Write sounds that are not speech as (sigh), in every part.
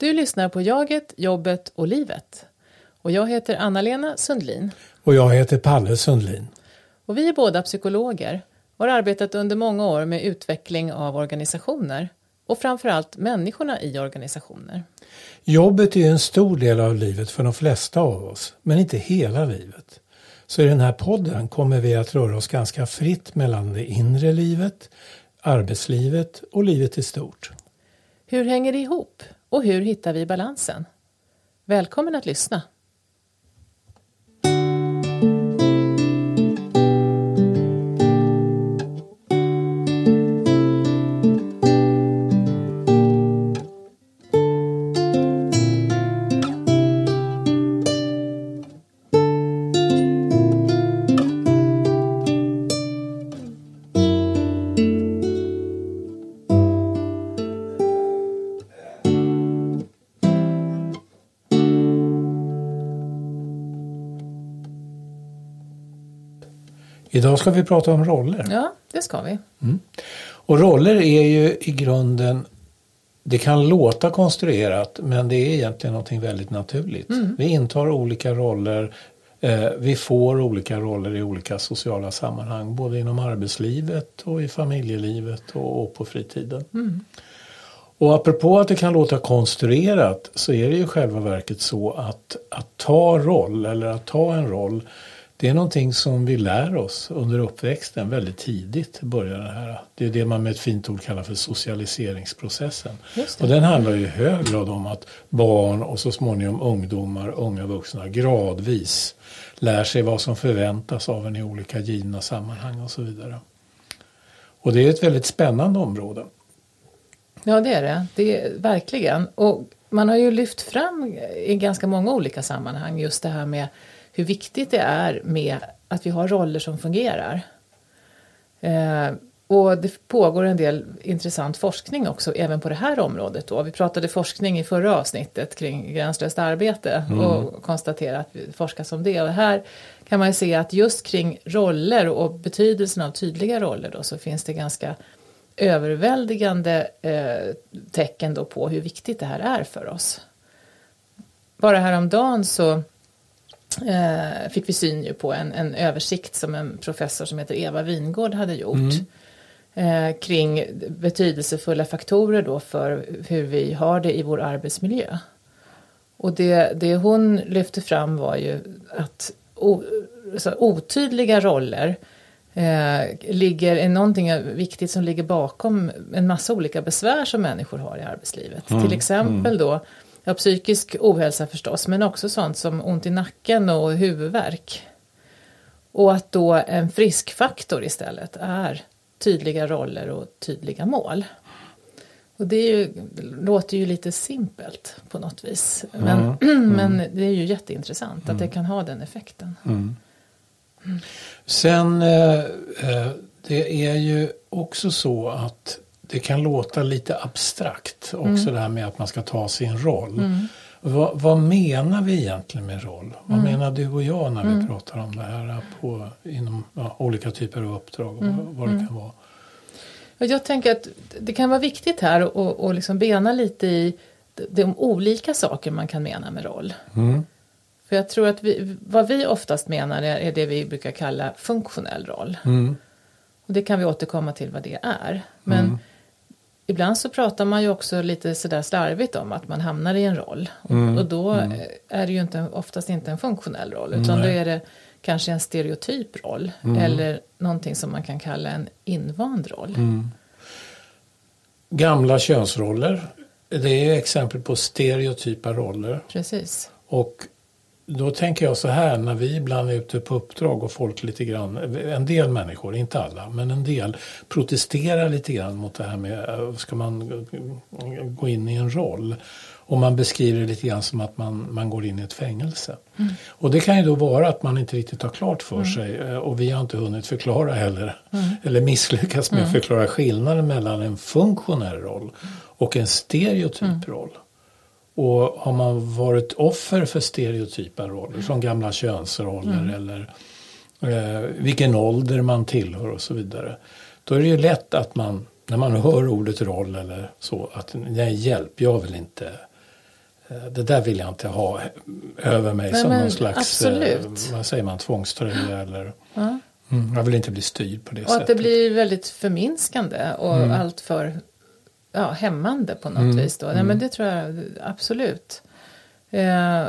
Du lyssnar på Jaget, jobbet och livet. Och jag heter Anna-Lena Sundlin. Och jag heter Palle Sundlin. Och vi är båda psykologer och har arbetat under många år med utveckling av organisationer och framförallt människorna i organisationer. Jobbet är en stor del av livet för de flesta av oss, men inte hela livet. Så i den här podden kommer vi att röra oss ganska fritt mellan det inre livet, arbetslivet och livet i stort. Hur hänger det ihop? Och hur hittar vi balansen? Välkommen att lyssna! Idag ska vi prata om roller. Ja, det ska vi. Mm. Och roller är ju i grunden, det kan låta konstruerat men det är egentligen någonting väldigt naturligt. Mm. Vi intar olika roller, eh, vi får olika roller i olika sociala sammanhang. Både inom arbetslivet och i familjelivet och, och på fritiden. Mm. Och apropå att det kan låta konstruerat så är det ju själva verket så att, att ta roll eller att ta en roll det är någonting som vi lär oss under uppväxten väldigt tidigt. Börjar det, här. det är det man med ett fint ord kallar för socialiseringsprocessen. Och den handlar i hög grad om att barn och så småningom ungdomar, unga vuxna gradvis lär sig vad som förväntas av en i olika givna sammanhang och så vidare. Och det är ett väldigt spännande område. Ja det är det, det är verkligen. Och man har ju lyft fram i ganska många olika sammanhang just det här med hur viktigt det är med att vi har roller som fungerar. Eh, och det pågår en del intressant forskning också även på det här området. Då. Vi pratade forskning i förra avsnittet kring gränslöst arbete mm. och konstaterade att vi forskas om det. Och här kan man ju se att just kring roller och betydelsen av tydliga roller då, så finns det ganska överväldigande eh, tecken då på hur viktigt det här är för oss. Bara häromdagen så eh, fick vi syn ju på en, en översikt som en professor som heter Eva Wingård hade gjort. Mm. Eh, kring betydelsefulla faktorer då för hur vi har det i vår arbetsmiljö. Och det, det hon lyfte fram var ju att o, otydliga roller eh, ligger, är någonting viktigt som ligger bakom en massa olika besvär som människor har i arbetslivet. Mm. Till exempel mm. då Ja, psykisk ohälsa förstås, men också sånt som ont i nacken och huvudvärk. Och att då en friskfaktor istället är tydliga roller och tydliga mål. Och det ju, låter ju lite simpelt på något vis. Men, mm. (clears throat) Mm. men det är ju jätteintressant mm. att det mm. kan ha den effekten. Mm. Sen, eh, eh, det är ju också så att det kan låta lite abstrakt också mm. det här med att man ska ta sin roll. Mm. Vad, vad, menar vi egentligen med roll? Vad mm. menar du och jag när vi mm. pratar om det här på, inom ja, olika typer av uppdrag och mm. vad det mm. kan vara? Jag tänker att det kan vara viktigt här att och liksom bena lite i de olika saker man kan mena med roll. För jag tror att vi, vad vi oftast menar är det vi brukar kalla funktionell roll. Och det kan vi återkomma till vad det är. Men Ibland så pratar man ju också lite sådär slarvigt om att man hamnar i en roll. Mm. Och då mm. är det ju inte, oftast inte en funktionell roll utan Nej. då är det kanske en stereotyp roll. Mm. Eller någonting som man kan kalla en invand roll. Mm. Gamla könsroller. Det är exempel på stereotypa roller. Precis. Och då tänker jag så här när vi ibland är ute på uppdrag och folk lite grann, en del människor, inte alla, men en del protesterar lite grann mot det här med, eh, ska man gå in i en roll? Och man beskriver det lite grann som att man, man går in i ett fängelse. Mm. Och det kan ju då vara att man inte riktigt har klart för mm. sig eh, och vi har inte hunnit förklara heller, mm. eller misslyckats med att mm. förklara skillnaden mellan en funktionell roll och en stereotyp mm. roll. Och har man varit offer för stereotypa roller, som gamla könsroller mm. eller eh, vilken ålder man tillhör och så vidare. Då är det ju lätt att man, när man hör ordet roll eller så, att nej hjälp, jag vill inte eh, det där vill jag inte ha över mig Nej, som men någon slags absolut. eh, vad säger man, tvångströja eller Ja. mm, jag vill inte bli styrd på det Och att sättet. det blir väldigt förminskande och allt för ja, hämmande på något vis. Då. Nej, men det tror jag absolut. Eh,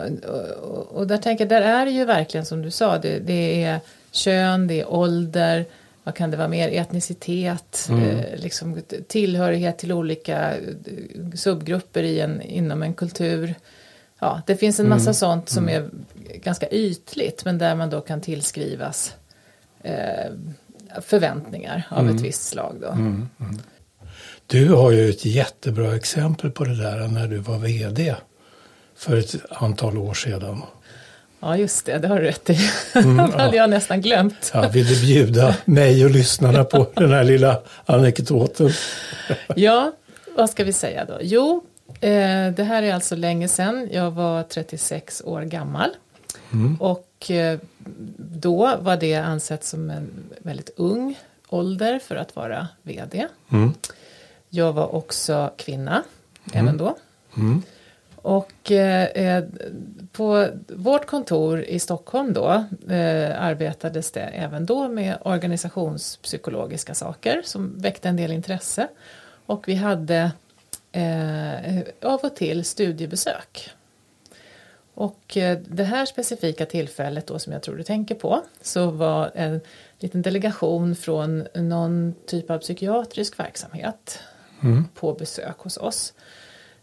och, och där tänker jag, där är det ju verkligen som du sa, det, det är kön, det är ålder, vad kan det vara mer, etnicitet, eh, liksom tillhörighet till olika eh, subgrupper i en, inom en kultur. Ja, det finns en massa sånt som är ganska ytligt men där man då kan tillskrivas eh, förväntningar av ett visst slag. Då. Du har ju ett jättebra exempel på det där när du var VD för ett antal år sedan. Ja, just det, det har du rätt i. (laughs) det hade jag nästan glömt. Jag ville bjuda mig och lyssnarna på (laughs) den här lilla anekdoten. (laughs) Ja, vad ska vi säga då? Jo, eh, det här är alltså länge sedan. Jag var 36 år gammal. Och eh, då var det ansett som en väldigt ung ålder för att vara VD. Mm. Jag var också kvinna, även då. Mm. Och eh, eh, på vårt kontor i Stockholm då eh, arbetades det även då med organisationspsykologiska saker som väckte en del intresse. Och vi hade eh, av och till studiebesök. Och eh, det här specifika tillfället då som jag tror du tänker på så var en liten delegation från någon typ av psykiatrisk verksamhet på besök hos oss.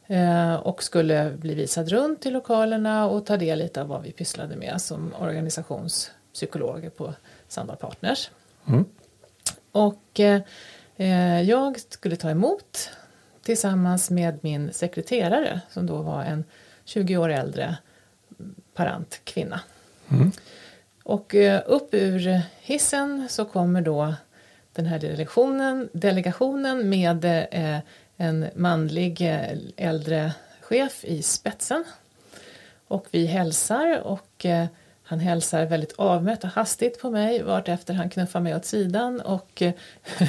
Eh, och skulle bli visad runt i lokalerna och ta del lite av vad vi pysslade med som organisationspsykologer på Sandal Partners. Mm. Och eh, eh, jag skulle ta emot tillsammans med min sekreterare som då var en 20 år äldre parant kvinna. Mm. Och eh, upp ur hissen så kommer då den här delegationen, delegationen med eh, en manlig eh, äldre chef i spetsen. Och vi hälsar och eh, han hälsar väldigt avmätt och hastigt på mig vartefter han knuffar mig åt sidan och eh, (laughs)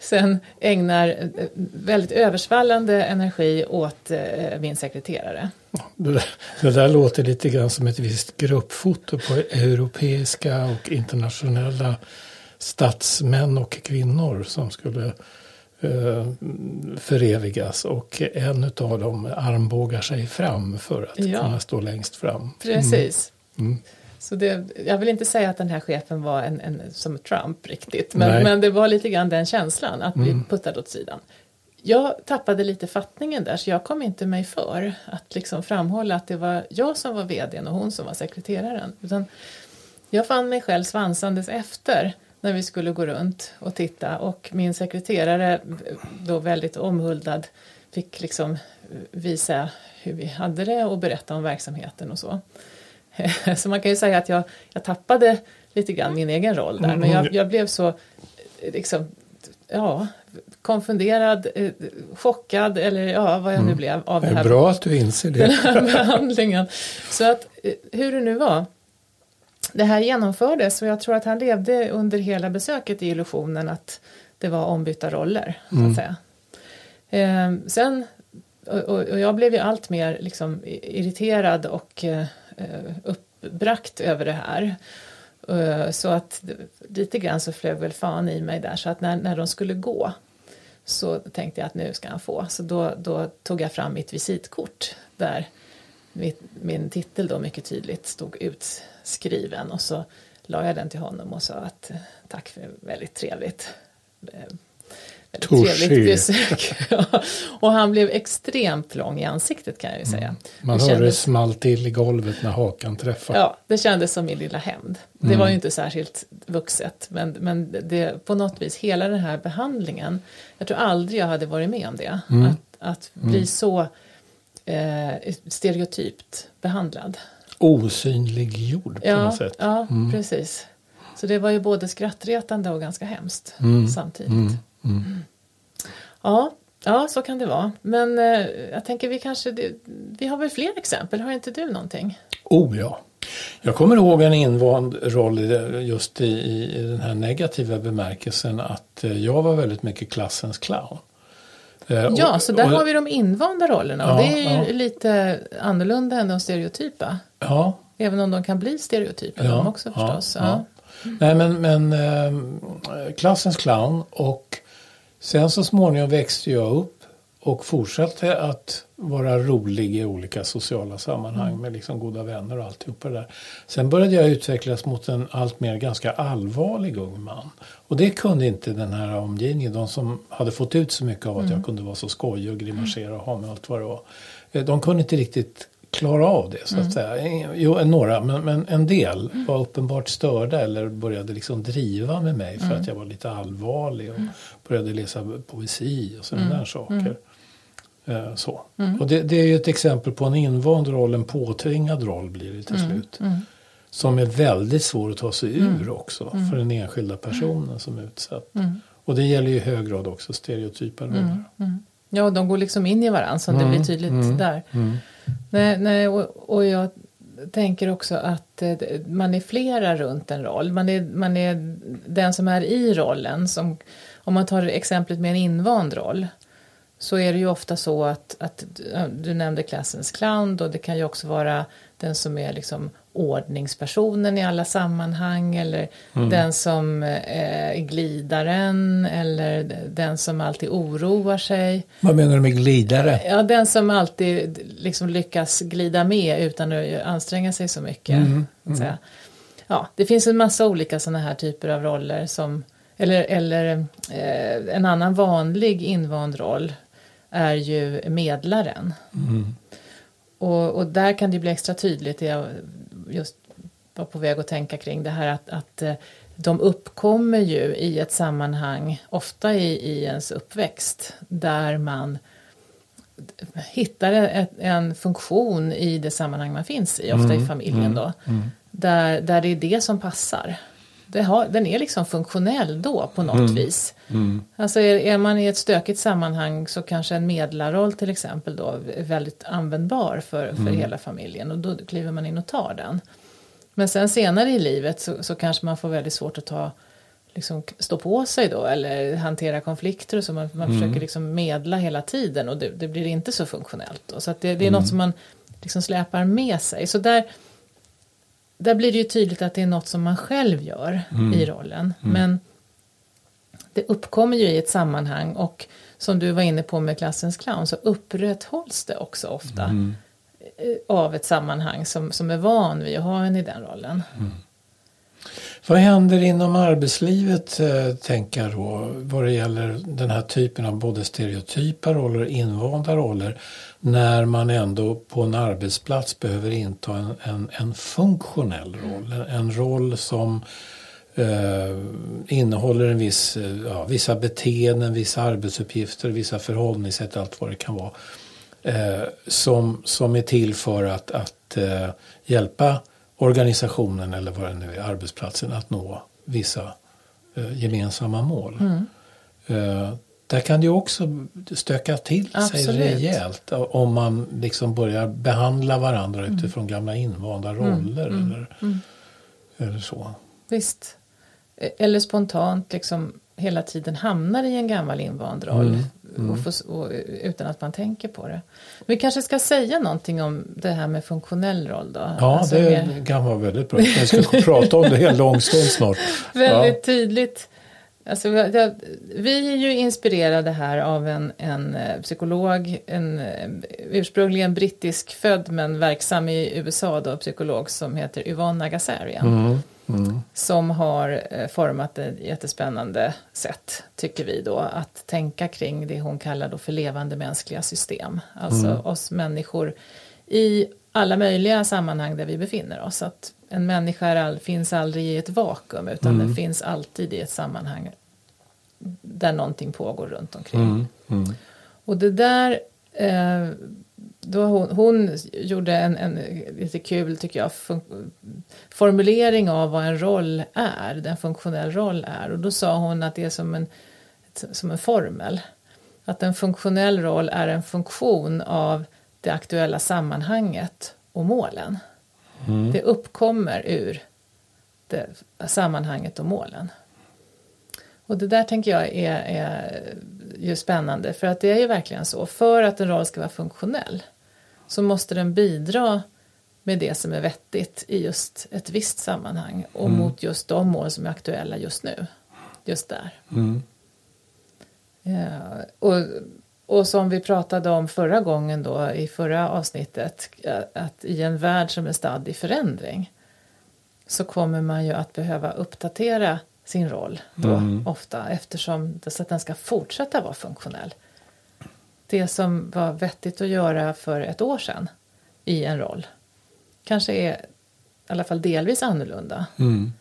sen ägnar eh, väldigt översvallande energi åt eh, min sekreterare. Det där, det där låter lite grann som ett visst gruppfoto på europeiska och internationella statsmän och kvinnor som skulle eh, förevigas och en av dem armbågar sig fram för att Ja. kunna stå längst fram. Precis. Mm. Så det, jag vill inte säga att den här chefen var en, en, som Trump riktigt, men, men det var lite grann den känslan, att bli puttad åt sidan. Jag tappade lite fattningen där, så jag kom inte mig för att liksom framhålla att det var jag som var vdn och hon som var sekreteraren. Utan jag fann mig själv svansandes efter när vi skulle gå runt och titta och min sekreterare, då väldigt omhuldad, fick liksom visa hur vi hade det och berätta om verksamheten och så. (laughs) Så man kan ju säga att jag, jag tappade lite grann min egen roll där, men jag, jag blev så liksom, ja, konfunderad, eh, chockad eller ja, vad jag nu blev av Det det är här bra att du inser (laughs) den det. här behandlingen. Så att eh, hur det nu var. Det här genomfördes och jag tror att han levde under hela besöket i illusionen att det var ombytta roller. Så att säga. Eh, sen, och, och jag blev ju allt mer liksom irriterad och eh, uppbragt över det här. Eh, Så att lite grann så flög väl fan i mig där så att när, när de skulle gå så tänkte jag att nu ska han få. Så då, då tog jag fram mitt visitkort där min titel då mycket tydligt stod utskriven och så la jag den till honom och sa att eh, tack för väldigt trevligt. eh, Väldigt Touché. trevligt besök. (laughs) Och han blev extremt lång i ansiktet kan jag ju säga. Man Det hörde det kändes- small till i golvet när hakan träffade. Ja, det kändes som min lilla hämnd. Det var ju inte särskilt vuxet, men, men det, på något vis, hela den här behandlingen, jag tror aldrig jag hade varit med om det. Att, att bli så eh, stereotypt behandlad. Osynliggjord på Ja, något sätt. ja precis. Så det var ju både skrattretande och ganska hemskt samtidigt. Mm. Ja, ja, så kan det vara. Men eh, jag tänker vi kanske, det, vi har väl fler exempel, har inte du någonting? Oh ja. Jag kommer ihåg en invand roll just i, i den här negativa bemärkelsen att eh, jag var väldigt mycket klassens clown. Eh, Ja, och- så där och- har vi de invanda rollerna och Ja, det är ju ja. lite annorlunda än de stereotypa. Ja, Även om de kan bli stereotypa de också förstås. Ja. Nej, men, men eh, klassens clown och sen så småningom växte jag upp och fortsatte att vara rolig i olika sociala sammanhang Mm. med liksom goda vänner och alltihopa det där. Sen började jag utvecklas mot en allt mer ganska allvarlig ung man. Och det kunde inte den här omgivningen, de som hade fått ut så mycket av att Mm. jag kunde vara så skojig och grimasera och ha med allt vad det var. Eh, De kunde inte riktigt klara av det så att säga. Eh, Jo, några, men, men en del var uppenbart störda eller började liksom driva med mig för att jag var lite allvarlig och började läsa poesi och sådana där saker. Eh, Så. Och det, det är ju ett exempel på en invand roll, en påtvingad roll blir det till slut. Som är väldigt svår att ta sig ur också för den enskilda personen som är utsatt. Och det gäller ju i hög grad också stereotypa roller. Ja, de går liksom in i varandra så det blir tydligt där. Nej, nej, och, och jag tänker också att eh, man är flera runt en roll. Man är, man är den som är i rollen. Som, om man tar exemplet med en invand roll så är det ju ofta så att, att du nämnde klassens clown och det kan ju också vara den som är liksom ordningspersonen i alla sammanhang eller den som eh, är glidaren eller den som alltid oroar sig. Vad menar du med glidare? Ja, den som alltid liksom lyckas glida med utan att anstränga sig så mycket. så att säga. Ja, det finns en massa olika sådana här typer av roller som eller, eller eh, en annan vanlig invand roll är ju medlaren. Och, och där kan det bli extra tydligt, jag just var på väg att tänka kring det här att, att eh, de uppkommer ju i ett sammanhang, ofta i, i ens uppväxt, där man hittar ett, en funktion i det sammanhang man finns i, ofta i familjen då, där, där det är det som passar. Har, den är liksom funktionell då på något vis. Alltså är, är man i ett stökigt sammanhang så kanske en medlarroll till exempel då är väldigt användbar för, för hela familjen och då kliver man in och tar den. Men sen senare i livet så, så kanske man får väldigt svårt att ta liksom, stå på sig då eller hantera konflikter och så man, man försöker liksom medla hela tiden och det, det blir inte så funktionellt. Då. Så det, det är något som man liksom släpar med sig. Så där, där blir det ju tydligt att det är något som man själv gör i rollen. Men det uppkommer ju i ett sammanhang och som du var inne på med klassens clown så upprätthålls det också ofta eh, av ett sammanhang som, som är van vid att ha en i den rollen. Vad händer inom arbetslivet, eh, tänker jag då, vad det gäller den här typen av både stereotypa roller och invanda roller, när man ändå på en arbetsplats behöver inta en, en, en funktionell roll, en, en roll som eh, innehåller en viss, eh, ja, vissa beteenden, vissa arbetsuppgifter, vissa förhållningssätt, allt vad det kan vara, eh, som, som är till för att, att eh, hjälpa organisationen eller vad det nu är, arbetsplatsen att nå vissa eh, gemensamma mål. Mm. Eh, där kan det ju också stöka till sig Absolut. rejält om man liksom börjar behandla varandra Mm. utifrån gamla invanda roller eller, eller så. Visst. E- Eller spontant liksom hela tiden hamnar i en gammal invand roll. Och får, och, utan att man tänker på det. Vi kanske ska säga någonting om det här med funktionell roll då. Ja, Alltså det mer- kan vara väldigt bra. Vi ska prata om det en lång stund snart. (laughs) Väldigt tydligt. Alltså, vi- är ju inspirerade här av en, en eh, psykolog, en eh, ursprungligen brittisk född men verksam i USA då, psykolog som heter Yvonne Nagasarian. Mm, mm, Som har eh, format ett jättespännande sätt, tycker vi då, att tänka kring det hon kallar då för levande mänskliga system. Alltså oss människor i alla möjliga sammanhang där vi befinner oss. Att en människa all, finns aldrig i ett vakuum utan den finns alltid i ett sammanhang där någonting pågår runt omkring. mm, mm. Och det där, eh, då hon, hon gjorde en, en lite kul tycker jag fun- formulering av vad en roll är, en funktionell roll är. Och då sa hon att det är som en, som en formel. Att en funktionell roll är en funktion av det aktuella sammanhanget och målen. Det uppkommer ur det sammanhanget och målen. Och det där tänker jag är, är ju spännande för att det är ju verkligen så. För att en roll ska vara funktionell så måste den bidra med det som är vettigt i just ett visst sammanhang och mm. mot just de mål som är aktuella just nu. Just där. Mm. Ja, och, och som vi pratade om förra gången då i förra avsnittet att i en värld som är stadd i förändring så kommer man ju att behöva uppdatera sin roll då mm. ofta eftersom så att den ska fortsätta vara funktionell. Det som var vettigt att göra för ett år sedan i en roll kanske är i alla fall delvis annorlunda. Mm.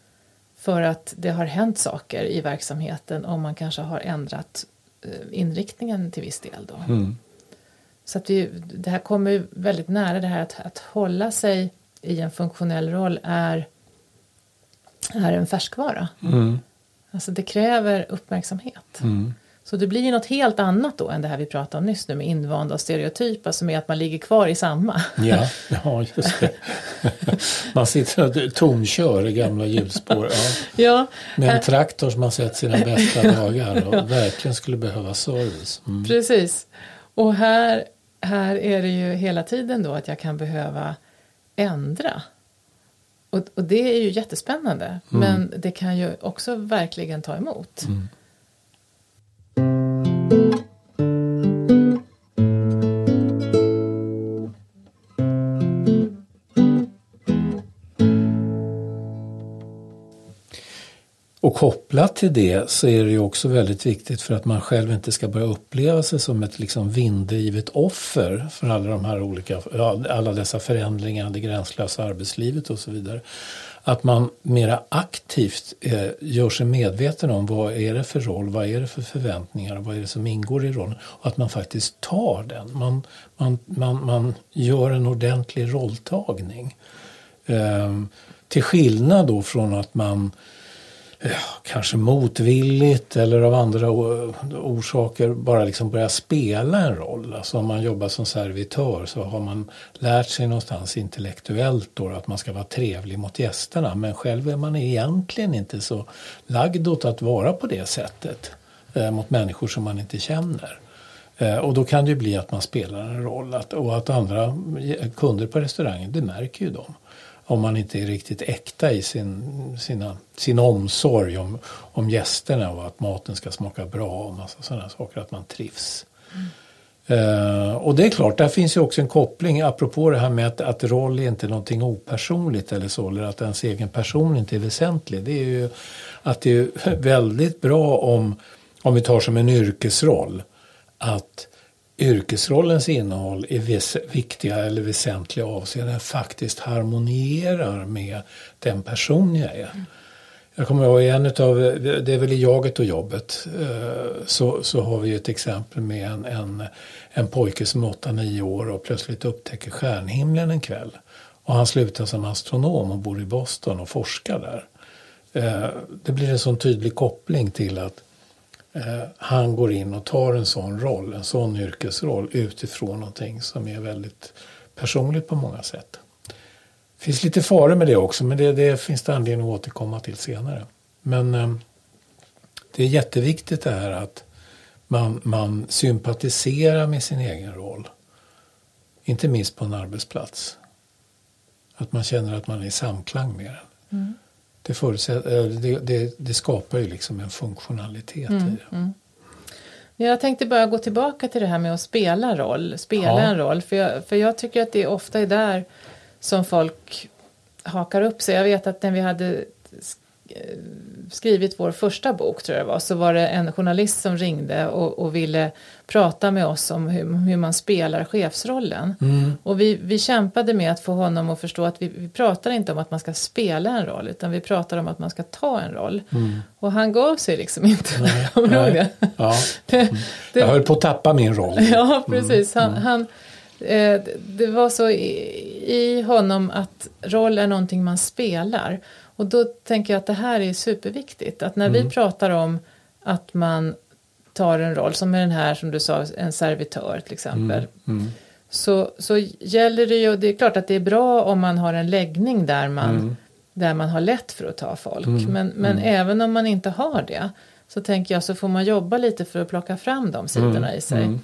För att det har hänt saker i verksamheten och man kanske har ändrat inriktningen till viss del då. Mm. Så att vi, det här kommer väldigt nära det här att, att hålla sig i en funktionell roll är är en färskvara. Mm. Alltså det kräver uppmärksamhet. Mm. Så det blir ju något helt annat då än det här vi pratade om nyss nu med invanda och stereotypa som är att man ligger kvar i samma. Ja, ja just det. Man sitter och tomkör i gamla hjulspår. Ja. ja. Med en traktor som har sett sina bästa (laughs) dagar och ja. verkligen skulle behöva service. Mm. Precis. Och här, här är det ju hela tiden då att jag kan behöva ändra och, och det är ju jättespännande mm. men det kan ju också verkligen ta emot. Mm. Thank you. Och kopplat till det så är det ju också väldigt viktigt för att man själv inte ska börja uppleva sig som ett liksom vinddrivet offer för alla de här olika, alla dessa förändringar, det gränslösa arbetslivet och så vidare. Att man mera aktivt eh, gör sig medveten om vad är det för roll, vad är det för förväntningar, vad är det som ingår i rollen och att man faktiskt tar den. Man, man, man, man gör en ordentlig rolltagning. Eh, till skillnad då från att man kanske motvilligt eller av andra orsaker bara liksom börja spela en roll. Alltså om man jobbar som servitör så har man lärt sig någonstans intellektuellt då att man ska vara trevlig mot gästerna men själv är man egentligen inte så lagd åt att vara på det sättet eh, mot människor som man inte känner. Eh, och då kan det ju bli att man spelar en roll att, och att andra kunder på restaurangen, det märker ju de om man inte är riktigt äkta i sin, sina, sin omsorg om, om gästerna och att maten ska smaka bra och massa sådana saker, att man trivs. Mm. Uh, och det är klart, där finns ju också en koppling apropå det här med att, att roll är inte någonting opersonligt eller så, eller att ens egen person inte är väsentlig. Det är ju att det är väldigt bra om, om vi tar som en yrkesroll, att yrkesrollens innehåll i viktiga eller väsentliga avseenden faktiskt harmonierar med den person jag är. Mm. Jag kommer ihåg en utav, det är väl i jaget och jobbet, eh, så, så har vi ett exempel med en, en, en pojke som är 8-9 år och plötsligt upptäcker stjärnhimlen en kväll. Och han slutar som astronom och bor i Boston och forskar där. Eh, det blir en sån tydlig koppling till att Eh, han går in och tar en sån roll, en sån yrkesroll utifrån någonting som är väldigt personligt på många sätt. Det finns lite faror med det också men det, det finns det anledning att återkomma till senare. Men eh, det är jätteviktigt det här att man, man sympatiserar med sin egen roll. Inte minst på en arbetsplats. Att man känner att man är i samklang med den. Mm det, det, det, det, skapar ju liksom en funktionalitet mm, i det. Mm. Jag tänkte bara gå tillbaka till det här med att spela roll, spela ja. en roll. För jag, för jag tycker att det ofta är där som folk hakar upp sig. Jag vet att när vi hade skrivit vår första bok tror jag det var så var det en journalist som ringde och, och ville prata med oss om hur, hur man spelar chefsrollen. Mm. Och vi, vi kämpade med att få honom att förstå att vi, vi pratar inte om att man ska spela en roll utan vi pratar om att man ska ta en roll. Mm. Och han gav sig liksom inte. Nej. (laughs) Det. Ja. Mm. (laughs) det, jag höll på att tappa min roll. Ja precis. Han, mm. han eh, det var så i, honom att roll är någonting man spelar. Och då tänker jag att det här är superviktigt. Att när mm. vi pratar om att man tar en roll, som är den här som du sa, en servitör till exempel. Mm. Mm. Så, så gäller det ju, det är klart att det är bra om man har en läggning där man, mm. där man har lätt för att ta folk. Mm. Men, men mm. även om man inte har det så tänker jag så får man jobba lite för att plocka fram de sidorna i sig.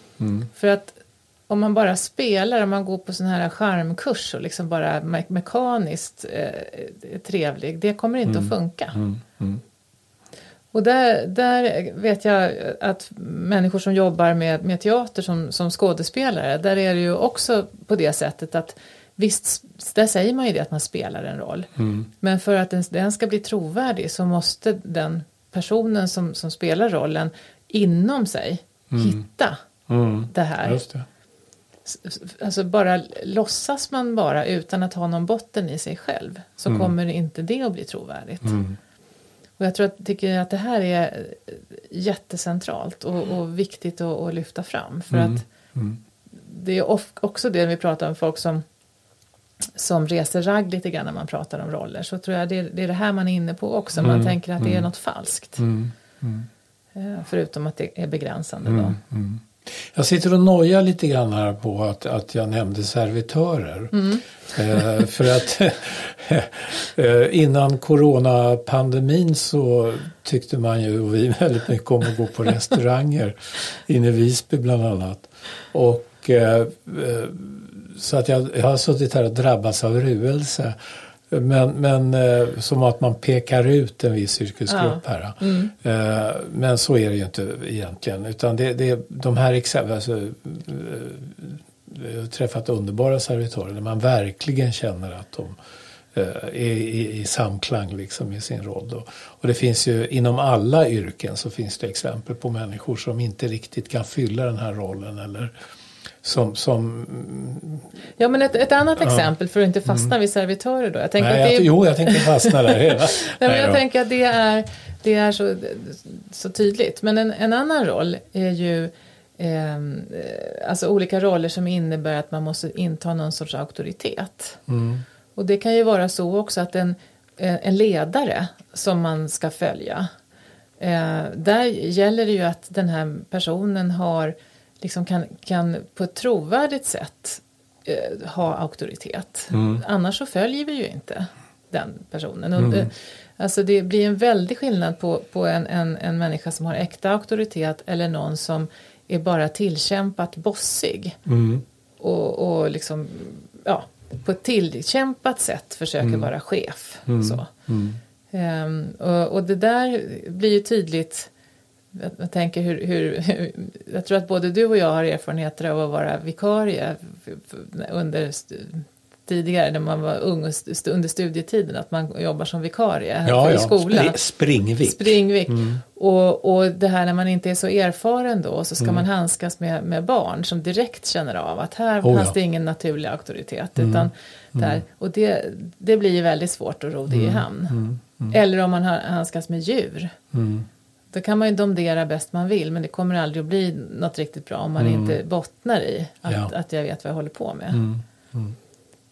För att om man bara spelar, om man går på sån här charmkurs och liksom bara me- mekaniskt eh, trevlig, det kommer inte att funka. mm, mm. Och där, där vet jag att människor som jobbar med, med teater som, som skådespelare, där är det ju också på det sättet att visst, där säger man ju det att man spelar en roll. Mm. Men för att den, den ska bli trovärdig så måste den personen som, som spelar rollen inom sig hitta Mm. det här. Just det. S- s- Alltså bara låtsas man bara utan att ha någon botten i sig själv så kommer inte det att bli trovärdigt. Mm. Och jag tror att, tycker att det här är eh, jättecentralt och, och viktigt att, att lyfta fram. För att Mm. det är också det vi pratar om folk som, som reser ragg lite grann när man pratar om roller. Så tror jag det, är- det är det här man är inne på också. Man Mm. tänker att det är Mm. något falskt. Mm. Mm. Eh, Förutom att det är begränsande då. Jag sitter och nojar lite grann här på att, att jag nämnde servitörer. Mm. Eh, för att (laughs) eh, innan coronapandemin så tyckte man ju, och vi väldigt mycket om att gå på restauranger (laughs) inne i Visby bland annat. Och eh, eh, så att jag, jag har suttit här och drabbats av ruelse. Men, men eh, som att man pekar ut en viss yrkesgrupp här. Mm. Eh, men så är det ju inte egentligen. Utan det, det, de här exemplen, alltså, eh, jag har träffat underbara servitörer där man verkligen känner att de eh, är i, i samklang liksom med sin roll. Och, och det finns ju inom alla yrken så finns det exempel på människor som inte riktigt kan fylla den här rollen eller som, som Ja men ett, ett annat exempel för att inte fastna vid servitörer då. Jag tänker Mm. nej, att det jag, är, jo, jag tänkte fastna där. hela. (laughs) Nej, men jag då. tänker att det är, det är så, så tydligt. Men en, en annan roll är ju ehm, eh, alltså olika roller som innebär att man måste inta någon sorts auktoritet. Mm. Och det kan ju vara så också att en, eh, en ledare som man ska följa. Eh, där gäller det ju att den här personen har, liksom kan, kan på ett trovärdigt sätt eh, ha auktoritet. Mm. Annars så följer vi ju inte den personen. Mm. eh, Alltså det blir en väldig skillnad på, på en, en, en människa som har äkta auktoritet eller någon som är bara tillkämpat bossig Mm. och, och liksom, ja, på ett tillkämpat sätt försöker vara chef. Så. Mm. Ehm, och, och det där blir ju tydligt. Jag, jag tänker hur, hur, hur, jag tror att både du och jag har erfarenheter av att vara vikarie under tidigare när man var ung under studietiden att man jobbar som vikarie Ja, i ja. skolan. Spri- springvick. Springvick. Och, och det här när man inte är så erfaren då så ska man handskas med, med barn som direkt känner av att här Oh, ja. fanns det ingen naturlig auktoritet. Utan där, och det, det blir ju väldigt svårt att ro det i hamn. Eller om man handskas med djur. Mm. Då kan man ju domdera bäst man vill men det kommer aldrig att bli något riktigt bra om man inte bottnar i att, Ja. att jag vet vad jag håller på med. Mm. Mm.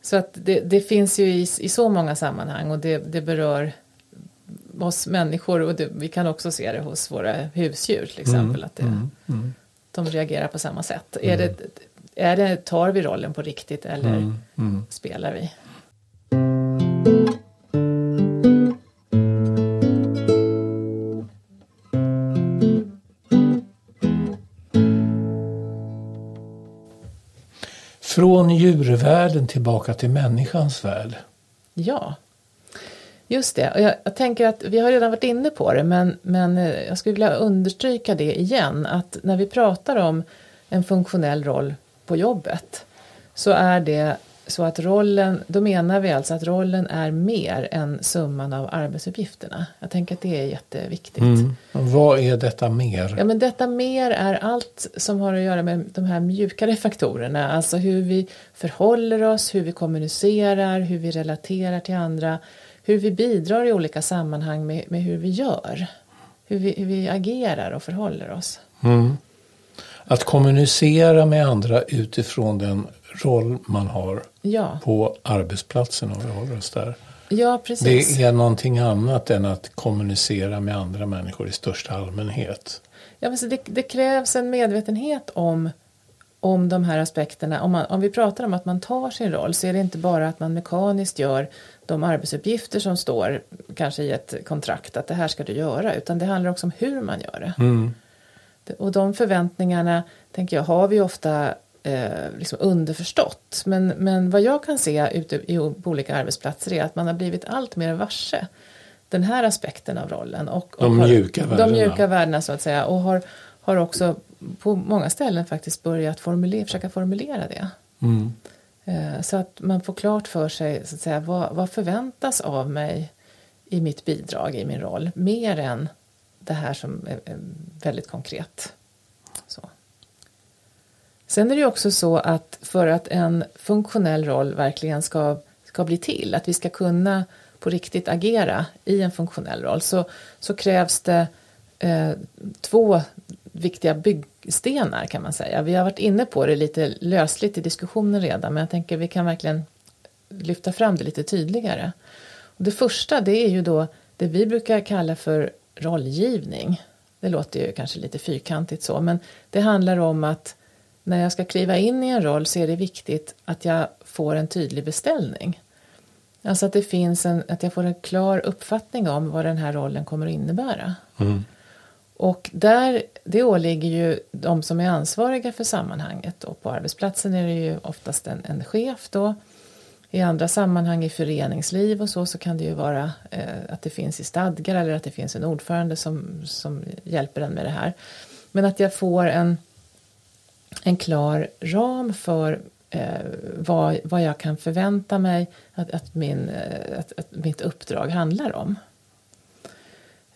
Så att det, det finns ju i, i så många sammanhang och det, det berör oss människor och det, vi kan också se det hos våra husdjur till exempel. Att det, Mm. Mm. de reagerar på samma sätt. Är, det, är det, tar vi rollen på riktigt eller Mm. Mm. spelar vi? Från djurvärlden tillbaka till människans värld. Ja, just det. Och jag, jag tänker att vi har redan varit inne på det men, men eh, jag skulle vilja understryka det igen. Att när vi pratar om en funktionell roll på jobbet så är det så att rollen, då menar vi alltså att rollen är mer än summan av arbetsuppgifterna. Jag tänker att det är jätteviktigt. Vad är detta mer? Ja, men detta mer är allt som har att göra med de här mjukare faktorerna. Alltså hur vi förhåller oss, hur vi kommunicerar, hur vi relaterar till andra. Hur vi bidrar i olika sammanhang med, med hur vi gör. Hur vi, hur vi agerar och förhåller oss. Mm. Att kommunicera med andra utifrån den roll man har Ja, på arbetsplatsen om vi håller oss där. ja precis. Det är någonting annat än att kommunicera med andra människor i största allmänhet. Ja, men så det, det krävs en medvetenhet om, om de här aspekterna. Om, man, om vi pratar om att man tar sin roll så är det inte bara att man mekaniskt gör de arbetsuppgifter som står kanske i ett kontrakt att det här ska du göra utan det handlar också om hur man gör det. Mm. Och de förväntningarna tänker jag har vi ofta eh, liksom underförstått. Men, men vad jag kan se ute i, på olika arbetsplatser är att man har blivit allt mer varse den här aspekten av rollen. Och, och de mjuka har, värdena. De mjuka värdena så att säga. Och har, har också på många ställen faktiskt börjat formulera, försöka formulera det. Mm. Eh, så att man får klart för sig så att säga, vad, vad förväntas av mig i mitt bidrag, i min roll. Mer än det här som är väldigt konkret. Så. Sen är det också så att för att en funktionell roll verkligen ska, ska bli till, att vi ska kunna på riktigt agera i en funktionell roll, så, så krävs det eh, två viktiga byggstenar kan man säga. Vi har varit inne på det lite lösligt i diskussionen redan, men jag tänker vi kan verkligen lyfta fram det lite tydligare. Och det första det är ju då det vi brukar kalla för rollgivning. Det låter ju kanske lite fyrkantigt så, men det handlar om att när jag ska kliva in i en roll så är det viktigt att jag får en tydlig beställning. Alltså att det finns en, att jag får en klar uppfattning om vad den här rollen kommer att innebära. Mm. Och där, det åligger ju de som är ansvariga för sammanhanget. Och på arbetsplatsen är det ju oftast en, en chef då. I andra sammanhang i föreningsliv och så, så kan det ju vara eh, att det finns i stadgar eller att det finns en ordförande som, som hjälper en med det här. Men att jag får en, en klar ram för eh, vad, vad jag kan förvänta mig att, att, min, eh, att, att mitt uppdrag handlar om.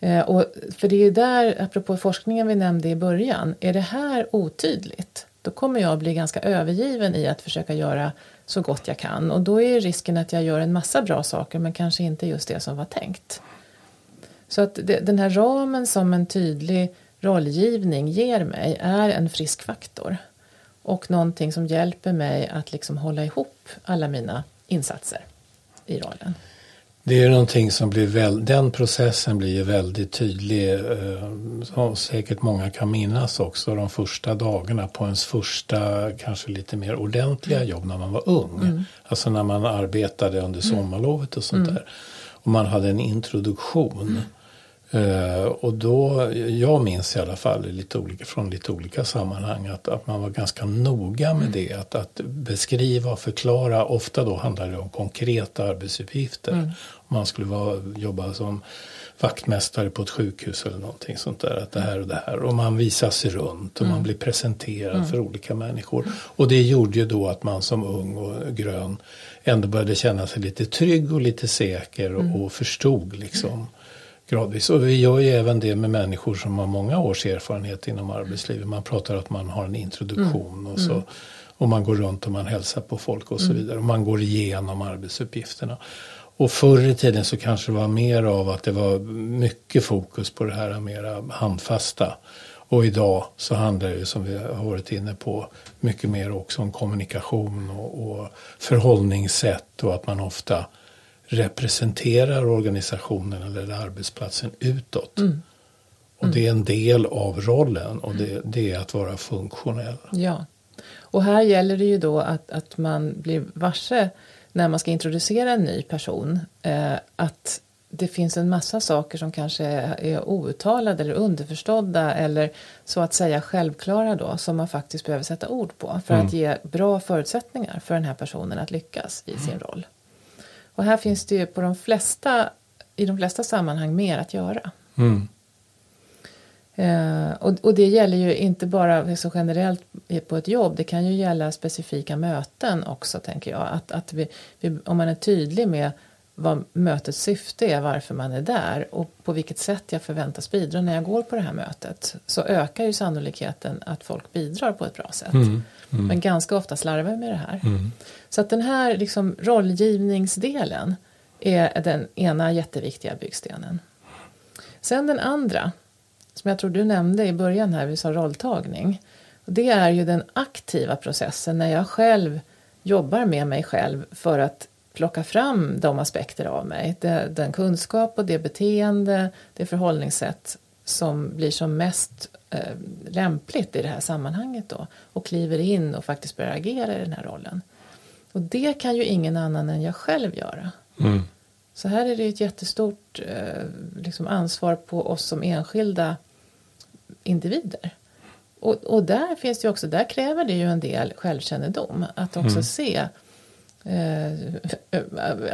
Eh, och för det är där, apropå forskningen vi nämnde i början, är det här otydligt då kommer jag bli ganska övergiven i att försöka göra så gott jag kan och då är risken att jag gör en massa bra saker men kanske inte just det som var tänkt. Så att det, den här ramen som en tydlig rollgivning ger mig är en frisk faktor och någonting som hjälper mig att liksom hålla ihop alla mina insatser i rollen. Det är någonting som blir väl, den processen blir väldigt tydlig. Eh, som säkert många kan minnas också de första dagarna på ens första kanske lite mer ordentliga mm. jobb när man var ung. Mm. Alltså när man arbetade under sommarlovet och sånt mm. där. Och man hade en introduktion. Uh, och då, jag minns i alla fall lite olika, från lite olika sammanhang att, att man var ganska noga med mm. det. Att, att beskriva och förklara. Ofta då handlar det om konkreta arbetsuppgifter. Mm. Man skulle vara, jobba som vaktmästare på ett sjukhus eller någonting sånt där. Att det här och det här. Och man visar sig runt och mm. man blir presenterad mm. för olika människor. Och det gjorde ju då att man som ung och grön ändå började känna sig lite trygg och lite säker och, mm. och förstod liksom gradvis. Och vi gör ju även det med människor som har många års erfarenhet inom arbetslivet. Man pratar att man har en introduktion mm. och så. Mm. Och man går runt och man hälsar på folk och så mm. vidare. Och man går igenom arbetsuppgifterna. Och förr i tiden så kanske det var mer av att det var mycket fokus på det här mera handfasta. Och idag så handlar det som vi har varit inne på mycket mer också om kommunikation och, och förhållningssätt och att man ofta representerar organisationen eller arbetsplatsen utåt. Mm. Och det är en del av rollen och det, det, är att vara funktionell. Ja, och här gäller det ju då att, att man blir varse när man ska introducera en ny person eh, att det finns en massa saker som kanske är outtalade eller underförstådda eller så att säga självklara då som man faktiskt behöver sätta ord på för mm. att ge bra förutsättningar för den här personen att lyckas i sin roll. Och här finns det ju på de flesta, i de flesta sammanhang mer att göra. Mm. Eh, och, och, det gäller ju inte bara så generellt på ett jobb, det kan ju gälla specifika möten också tänker jag. Att, att vi, vi, om man är tydlig med vad mötets syfte är, varför man är där och på vilket sätt jag förväntas bidra när jag går på det här mötet så ökar ju sannolikheten att folk bidrar på ett bra sätt. Mm, mm. Men ganska ofta slarvar vi med det här. Mm. Så att den här liksom rollgivningsdelen är den ena jätteviktiga byggstenen. Sen den andra, som jag tror du nämnde i början här, vi sa rolltagning. Det är ju den aktiva processen när jag själv jobbar med mig själv för att plocka fram de aspekter av mig. Det, den kunskap och det beteende, det förhållningssätt som blir som mest eh, lämpligt i det här sammanhanget då och kliver in och faktiskt börjar agera i den här rollen. Och det kan ju ingen annan än jag själv göra. Mm. Så här är det ett jättestort eh, liksom ansvar på oss som enskilda individer. Och, och där finns det också, där kräver det ju en del självkännedom. Att också Mm. se, eh,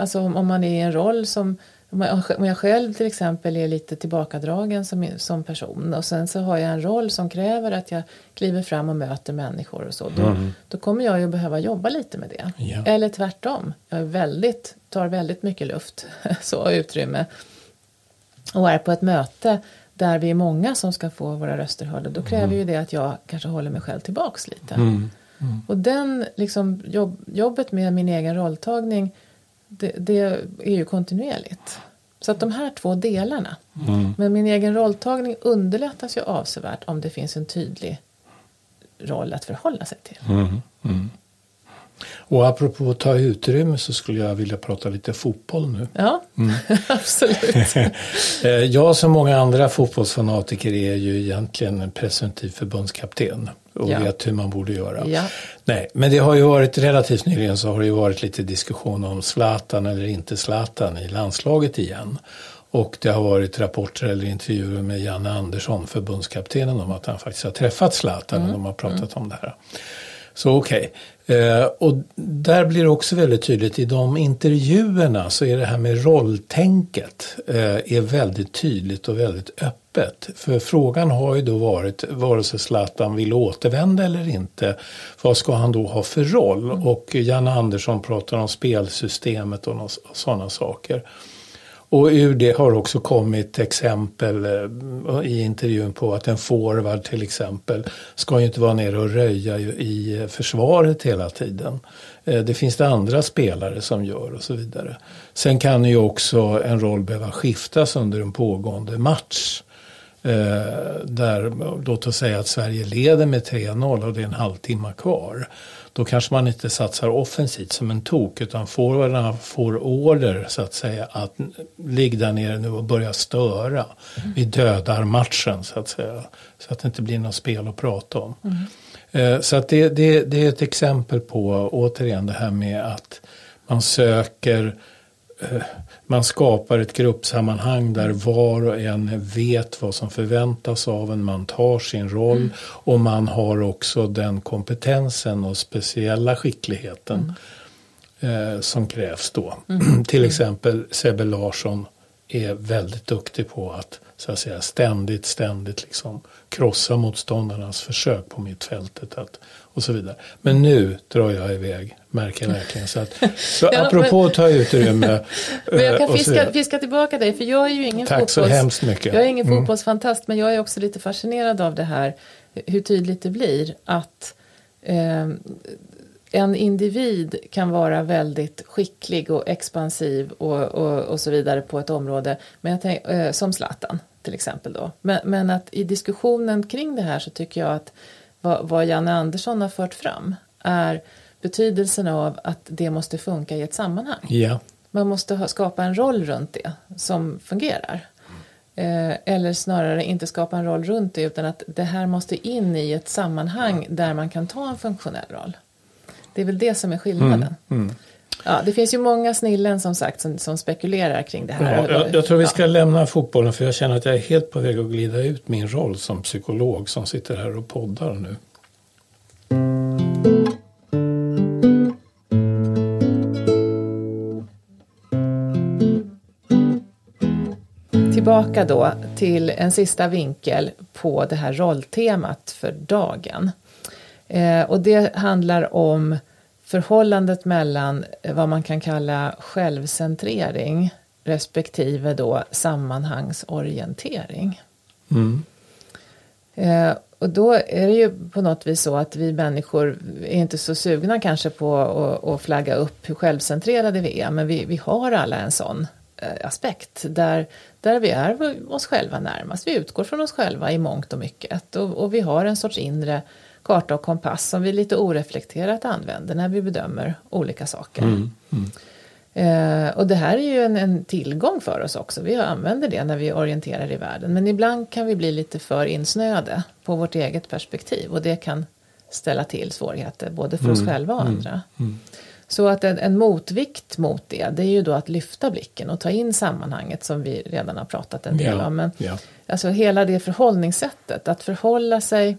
alltså om, om man är i en roll som om jag, själv till exempel är lite tillbakadragen som, som person och sen så har jag en roll som kräver att jag kliver fram och möter människor och så. Då, Mm. då kommer jag ju behöva jobba lite med det. Ja. Eller tvärtom. Jag är väldigt, tar väldigt mycket luft, (laughs) så utrymme. Och är på ett möte där vi är många som ska få våra röster hörda. Då kräver ju det att jag kanske håller mig själv tillbaks lite. Mm. Och den liksom jobb, jobbet med min egen rolltagning det, det är ju kontinuerligt. Så att de här två delarna. Mm. Men min egen rolltagning underlättas ju avsevärt om det finns en tydlig roll att förhålla sig till. Mm. Mm. Och apropå att ta utrymme så skulle jag vilja prata lite fotboll nu. Ja, (laughs) absolut. (laughs) Eh, Jag som många andra fotbollsfanatiker är ju egentligen en presumtiv förbundskapten och Ja. vet hur man borde göra. Ja. Nej, men det har ju varit relativt nyligen så har det ju varit lite diskussion om Zlatan eller inte Zlatan i landslaget igen. Och det har varit rapporter eller intervjuer med Janne Andersson, förbundskaptenen, om att han faktiskt har träffat Zlatan och de har pratat om det här. Så okej. Eh, och där blir det också väldigt tydligt i de intervjuerna så är det här med rolltänket eh, är väldigt tydligt och väldigt öppet. För frågan har ju då varit vare sig Zlatan vill återvända eller inte. Vad ska han då ha för roll? Och Janne Andersson pratar om spelsystemet och, och sådana saker. Och ur det har också kommit exempel eh, i intervjun på att en forward till exempel ska ju inte vara nere och röja i försvaret hela tiden. Eh, det finns det andra spelare som gör och så vidare. Sen kan ju också en roll behöva skiftas under en pågående match. Eh, där, låt oss säga att Sverige leder med 3-0 och det är en halvtimme kvar. Då kanske man inte satsar offensivt som en tok utan forwardarna får order så att säga att ligg där nere nu och börja störa. Vi dödar matchen så att säga. Så att det inte blir något spel att prata om. Eh, Så att det, det, det är ett exempel på återigen det här med att man söker man skapar ett gruppsammanhang där var och en vet vad som förväntas av en. Man tar sin roll och man har också den kompetensen och speciella skickligheten eh, som krävs då. (clears throat) Till exempel Sebbe Larsson är väldigt duktig på att så att säga ständigt, ständigt liksom krossa motståndarnas försök på mittfältet att, och så vidare. Men nu drar jag iväg, märker jag verkligen. Så, att, så (laughs) Ja, apropå att ta utrymme. (laughs) Men jag eh, kan så fiska, fiska tillbaka dig, för jag är ju ingen Tack så fotbolls... hemskt mycket. Jag är ingen Mm. fotbollsfantast, men jag är också lite fascinerad av det här, hur tydligt det blir att eh, en individ kan vara väldigt skicklig och expansiv och, och, och så vidare på ett område, men jag tänk, eh, som Zlatan till exempel då. Men, men att i diskussionen kring det här så tycker jag att vad, vad Janne Andersson har fört fram är betydelsen av att det måste funka i ett sammanhang. Ja, Man måste ha, skapa en roll runt det som fungerar. Eh, eller snarare inte skapa en roll runt det utan att det här måste in i ett sammanhang där man kan ta en funktionell roll. Det är väl det som är skillnaden. mm. Ja, det finns ju många snillen som sagt som, som spekulerar kring det här. Ja, jag, jag tror vi ska Ja. lämna fotbollen för jag känner att jag är helt på väg att glida ut min roll som psykolog som sitter här och poddar nu. Tillbaka då till en sista vinkel på det här rolltemat för dagen. Eh, och det handlar om förhållandet mellan eh, vad man kan kalla självcentrering respektive då sammanhangsorientering. Mm. Eh, och då är det ju på något vis så att vi människor är inte så sugna kanske på att, att flagga upp hur självcentrerade vi är, men vi, vi har alla en sån eh, aspekt där, där vi är oss själva närmast. Vi utgår från oss själva i mångt och mycket och, och vi har en sorts inre karta och kompass som vi lite oreflekterat använder när vi bedömer olika saker. Mm. Mm. Eh, och det här är ju en, en, tillgång för oss också. Vi använder det när vi orienterar i världen. Men ibland kan vi bli lite för insnöade på vårt eget perspektiv. Och det kan ställa till svårigheter både för mm. oss själva och mm. andra. Mm. Så att en, en, motvikt mot det, det är ju då att lyfta blicken och ta in sammanhanget som vi redan har pratat en del ja, om. Men ja. Alltså hela det förhållningssättet, att förhålla sig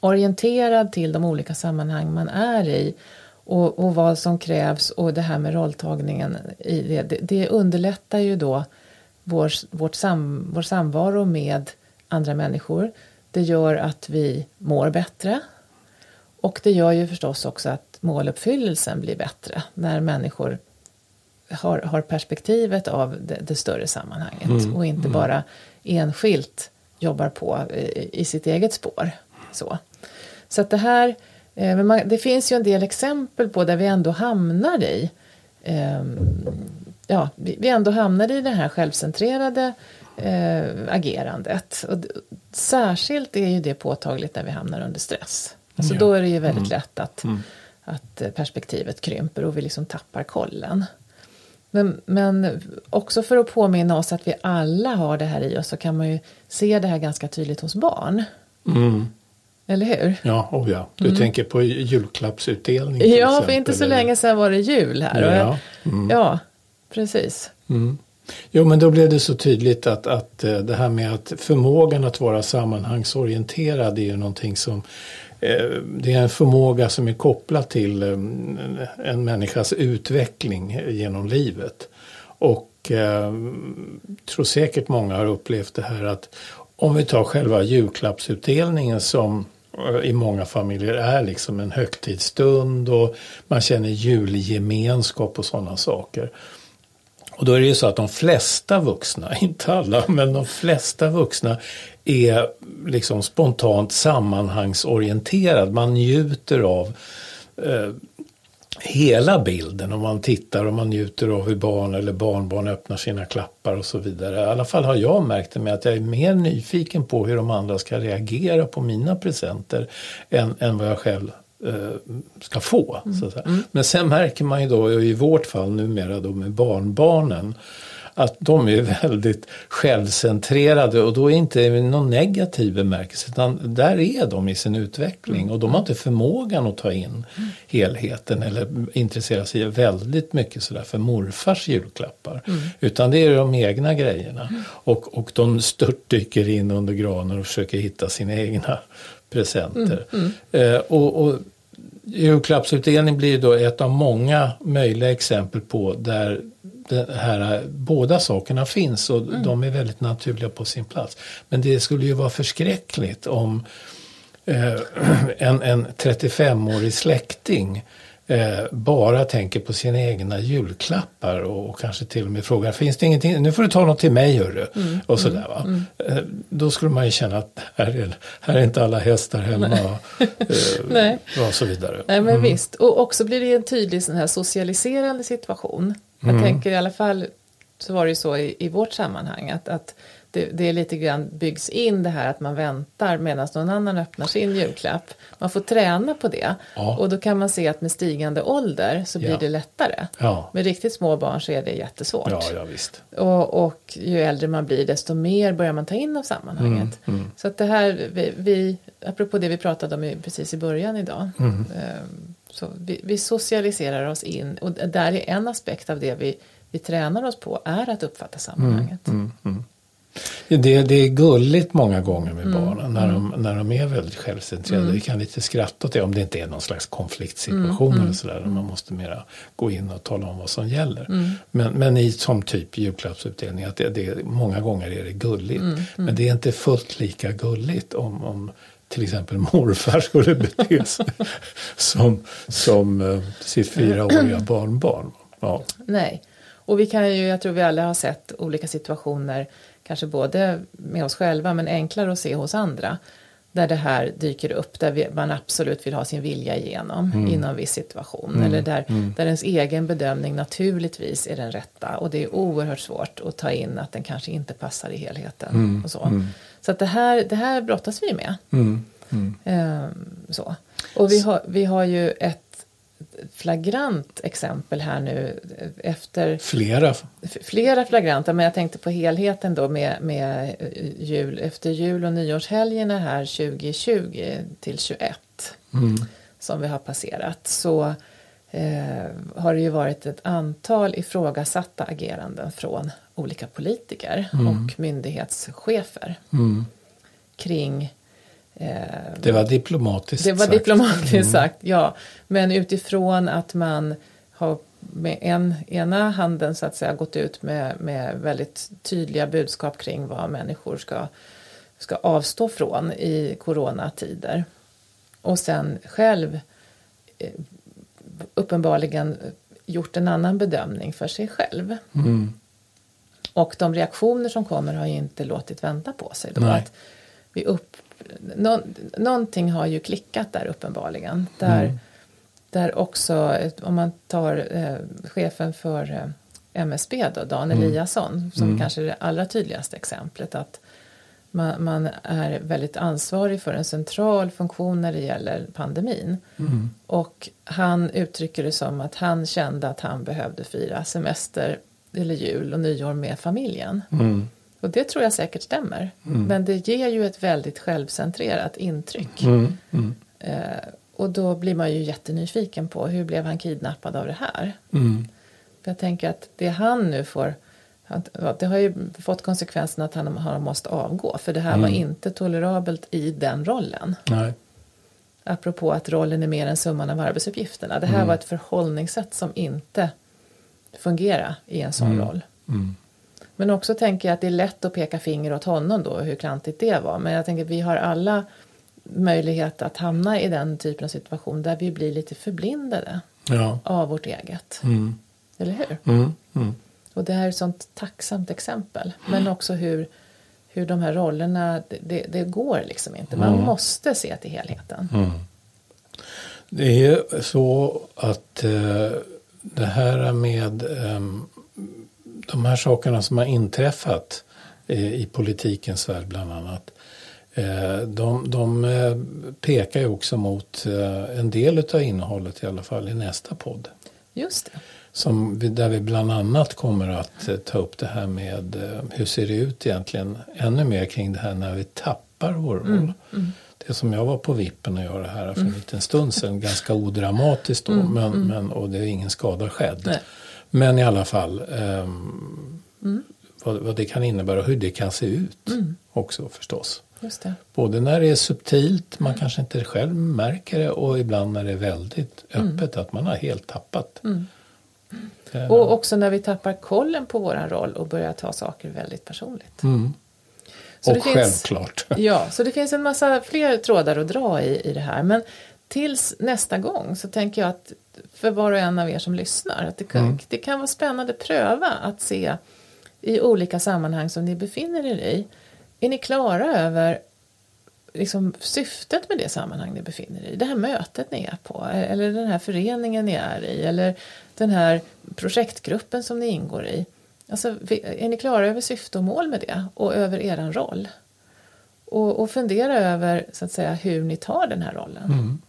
orienterad till de olika sammanhang man är i och, och vad som krävs och det här med rolltagningen i det, det, det underlättar ju då vår, vårt sam, vår samvaro med andra människor. Det gör att vi mår bättre och det gör ju förstås också att måluppfyllelsen blir bättre när människor har, har perspektivet av det, det större sammanhanget mm, och inte mm. bara enskilt jobbar på i, i sitt eget spår. Så, så att det här, eh, men man, det finns ju en del exempel på där vi ändå hamnar i eh, ja, vi, vi ändå hamnar i det här självcentrerade eh, agerandet. Och särskilt är ju det påtagligt när vi hamnar under stress. Alltså ja. Då är det ju väldigt mm. lätt att, mm. att eh, perspektivet krymper och vi liksom tappar kollen. Men, men också för att påminna oss att vi alla har det här i oss så kan man ju se det här ganska tydligt hos barn. Mm. Eller hur? Ja, oh ja. du mm. tänker på julklappsutdelning? Ja, exempel, för inte så eller? länge sedan var det jul här. Ja, mm. ja precis. Mm. Jo, men då blev det så tydligt att, att eh, det här med att förmågan att vara sammanhangsorienterad är ju någonting som eh, det är en förmåga som är kopplad till eh, en människas utveckling genom livet. Och jag tror säkert många har upplevt det här att om vi tar själva julklappsutdelningen som i många familjer är liksom en högtidsstund och man känner julgemenskap och sådana saker. Och då är det ju så att de flesta vuxna, (laughs) inte alla, men de flesta vuxna är liksom spontant sammanhangsorienterad. Man njuter av eh, hela bilden om man tittar och man njuter av hur barn eller barnbarn öppnar sina klappar och så vidare. I alla fall har jag märkt det med att jag är mer nyfiken på hur de andra ska reagera på mina presenter än, än vad jag själv eh, ska få. Mm. Mm. Men sen märker man ju då i vårt fall numera då med barnbarnen att de är väldigt självcentrerade och då är inte någon negativ bemärkelse utan där är de i sin utveckling mm. och de har inte förmågan att ta in mm. helheten eller intressera sig väldigt mycket sådär för morfars julklappar. Mm. Utan det är de egna grejerna mm. och, och de störtdyker in under granen och försöker hitta sina egna presenter. Mm. Mm. Eh, och, och Julklappsutdelning blir då ett av många möjliga exempel på där det här, båda sakerna finns och mm. de är väldigt naturliga på sin plats. Men det skulle ju vara förskräckligt om eh, (clears throat) en, en 35-årig släkting eh, bara tänker på sina egna julklappar och, och, kanske till och med frågar finns det ingenting, nu får du ta något till mig hörru. Mm, och sådär va. Mm, mm. Eh, då skulle man ju känna att här är, här är inte alla hästar hemma Nej. Och, (laughs) eh, och så vidare. Nej men mm. visst, och också blir det en tydlig sån här socialiserande situation. Jag mm. tänker i alla fall så var det ju så i, i vårt sammanhang att, att det, det är lite grann byggs in det här att man väntar medan någon annan öppnar sin julklapp. Man får träna på det ja. och då kan man se att med stigande ålder så blir ja. det lättare. Ja. Med riktigt små barn så är det jättesvårt. Ja, ja, visst. Och, och ju äldre man blir desto mer börjar man ta in av sammanhanget. Mm, mm. Så att det här, vi, vi, apropå det vi pratade om i, precis i början idag. Mm. Um, så vi, vi, socialiserar oss in och där är en aspekt av det vi, vi tränar oss på är att uppfatta sammanhanget. Mm, mm, mm. Det, det är gulligt många gånger med mm. barnen när de, mm. när de är väldigt självcentrerade. Mm. Vi kan lite skratta åt det om det inte är någon slags konfliktsituation mm. eller sådär. Där man måste mera gå in och tala om vad som gäller. Mm. Men, men i som typ julklappsutdelning, att det, det, många gånger är det gulligt. Mm. Men det är inte fullt lika gulligt om, om till exempel morfar skulle bete sig som, som eh, sitt fyraåriga barnbarn. Ja. Nej, och vi kan ju, jag tror vi alla har sett olika situationer kanske både med oss själva men enklare att se hos andra där det här dyker upp, där vi, man absolut vill ha sin vilja igenom mm. inom en viss situation. Mm. Eller där, mm. där ens egen bedömning naturligtvis är den rätta och det är oerhört svårt att ta in att den kanske inte passar i helheten. Mm. Och så mm. så att det, här, det här brottas vi med. Mm. Ehm, så. Och vi har, vi har ju ett flagrant exempel här nu efter Flera. flera flagranta, men jag tänkte på helheten då med, med jul, efter jul och nyårshelgerna här 2020 till 21 Mm. som vi har passerat så eh, har det ju varit ett antal ifrågasatta ageranden från olika politiker och myndighetschefer Mm. kring eh, Det var diplomatiskt det var sagt. Mm. sagt, ja. Men utifrån att man har med en, ena handen så att säga gått ut med, med väldigt tydliga budskap kring vad människor ska, ska avstå från i coronatider. Och sen själv eh, uppenbarligen gjort en annan bedömning för sig själv. Mm. Och de reaktioner som kommer har ju inte låtit vänta på sig. Då att vi upp, nå, någonting har ju klickat där uppenbarligen. Där, Mm. där också, om man tar eh, chefen för eh, MSB då, Dan Eliasson, som Mm. kanske är det allra tydligaste exemplet. att man, man är väldigt ansvarig för en central funktion när det gäller pandemin. Mm. Och han uttrycker det som att han kände att han behövde fira semester eller jul och nyår med familjen. Mm. Och det tror jag säkert stämmer. Men det ger ju ett väldigt självcentrerat intryck. Mm. Mm. Eh, och då blir man ju jättenyfiken på hur blev han kidnappad av det här? Mm. För jag tänker att det han nu får det har ju fått konsekvensen att han har måste avgå för det här var inte tolerabelt i den rollen. Nej. Apropå att rollen är mer än summan av arbetsuppgifterna. Det här var ett förhållningssätt som inte fungerar i en sån roll. Mm. Men också tänker jag att det är lätt att peka finger åt honom då hur klantigt det var. Men jag tänker att vi har alla möjlighet att hamna i den typen av situation där vi blir lite förblindade Ja. av vårt eget. Mm. Eller hur? Mm. Mm. Och det här är ett sånt tacksamt exempel. Men också hur, hur de här rollerna, det, det, går liksom inte. Man måste se till helheten. Det är så att eh, det här med ehm, de här sakerna som har inträffat eh, i politikens värld bland annat. Eh, de de eh, pekar ju också mot en del av innehållet i alla fall i nästa podd. Just det. Som där vi bland annat kommer att ta upp det här med hur ser det ut egentligen ännu mer kring det här när vi tappar vår roll. Det som jag var på vippen att göra här för en liten stund sedan, ganska odramatiskt då, men, men, och det är ingen skada skedd. Nej. Men i alla fall ehm, vad, vad det kan innebära och hur det kan se ut också förstås. Just det. Både när det är subtilt, man kanske inte själv märker det och ibland när det är väldigt öppet, att man har helt tappat. Eh, Och också när vi tappar kollen på våran roll och börjar ta saker väldigt personligt. Mm. Så och det finns- självklart. Ja, så det finns en massa fler trådar att dra i, i det här. Men tills nästa gång så tänker jag att för var och en av er som lyssnar att det kan, det kan vara spännande att pröva att se i olika sammanhang som ni befinner er i. Är ni klara över liksom, syftet med det sammanhang ni befinner er i? Det här mötet ni är på eller den här föreningen ni är i eller den här projektgruppen som ni ingår i. Alltså, är ni klara över syfte och mål med det och över eran roll? Och, och fundera över så att säga, hur ni tar den här rollen.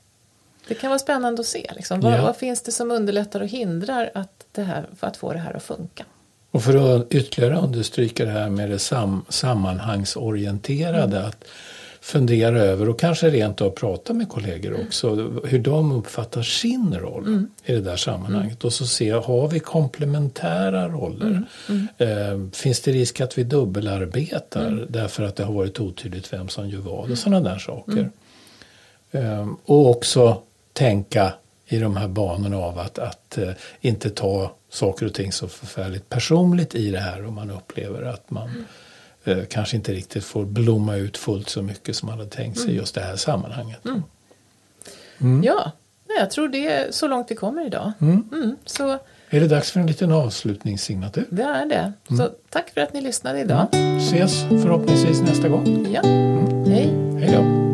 Det kan vara spännande att se. Liksom. Vad, Ja. vad finns det som underlättar och hindrar att, det här, för att få det här att funka? Och för att ytterligare understryka det här med det sam sammanhangsorienterade. Att fundera över och kanske rent av prata med kollegor också. Hur de uppfattar sin roll i det där sammanhanget. Och så se, har vi komplementära roller? Eh, finns det risk att vi dubbelarbetar därför att det har varit otydligt vem som gör vad? Och sådana där saker. Eh, och också tänka i de här banorna av att, att eh, inte ta saker och ting så förfärligt personligt i det här om man upplever att man eh, kanske inte riktigt får blomma ut fullt så mycket som man hade tänkt sig i just det här sammanhanget. Ja, nej, jag tror det är så långt vi kommer idag. Mm, så Är det dags för en liten avslutningssignatur? det är det. Så tack för att ni lyssnade idag. Ses förhoppningsvis nästa gång. Ja, hej. Hej då!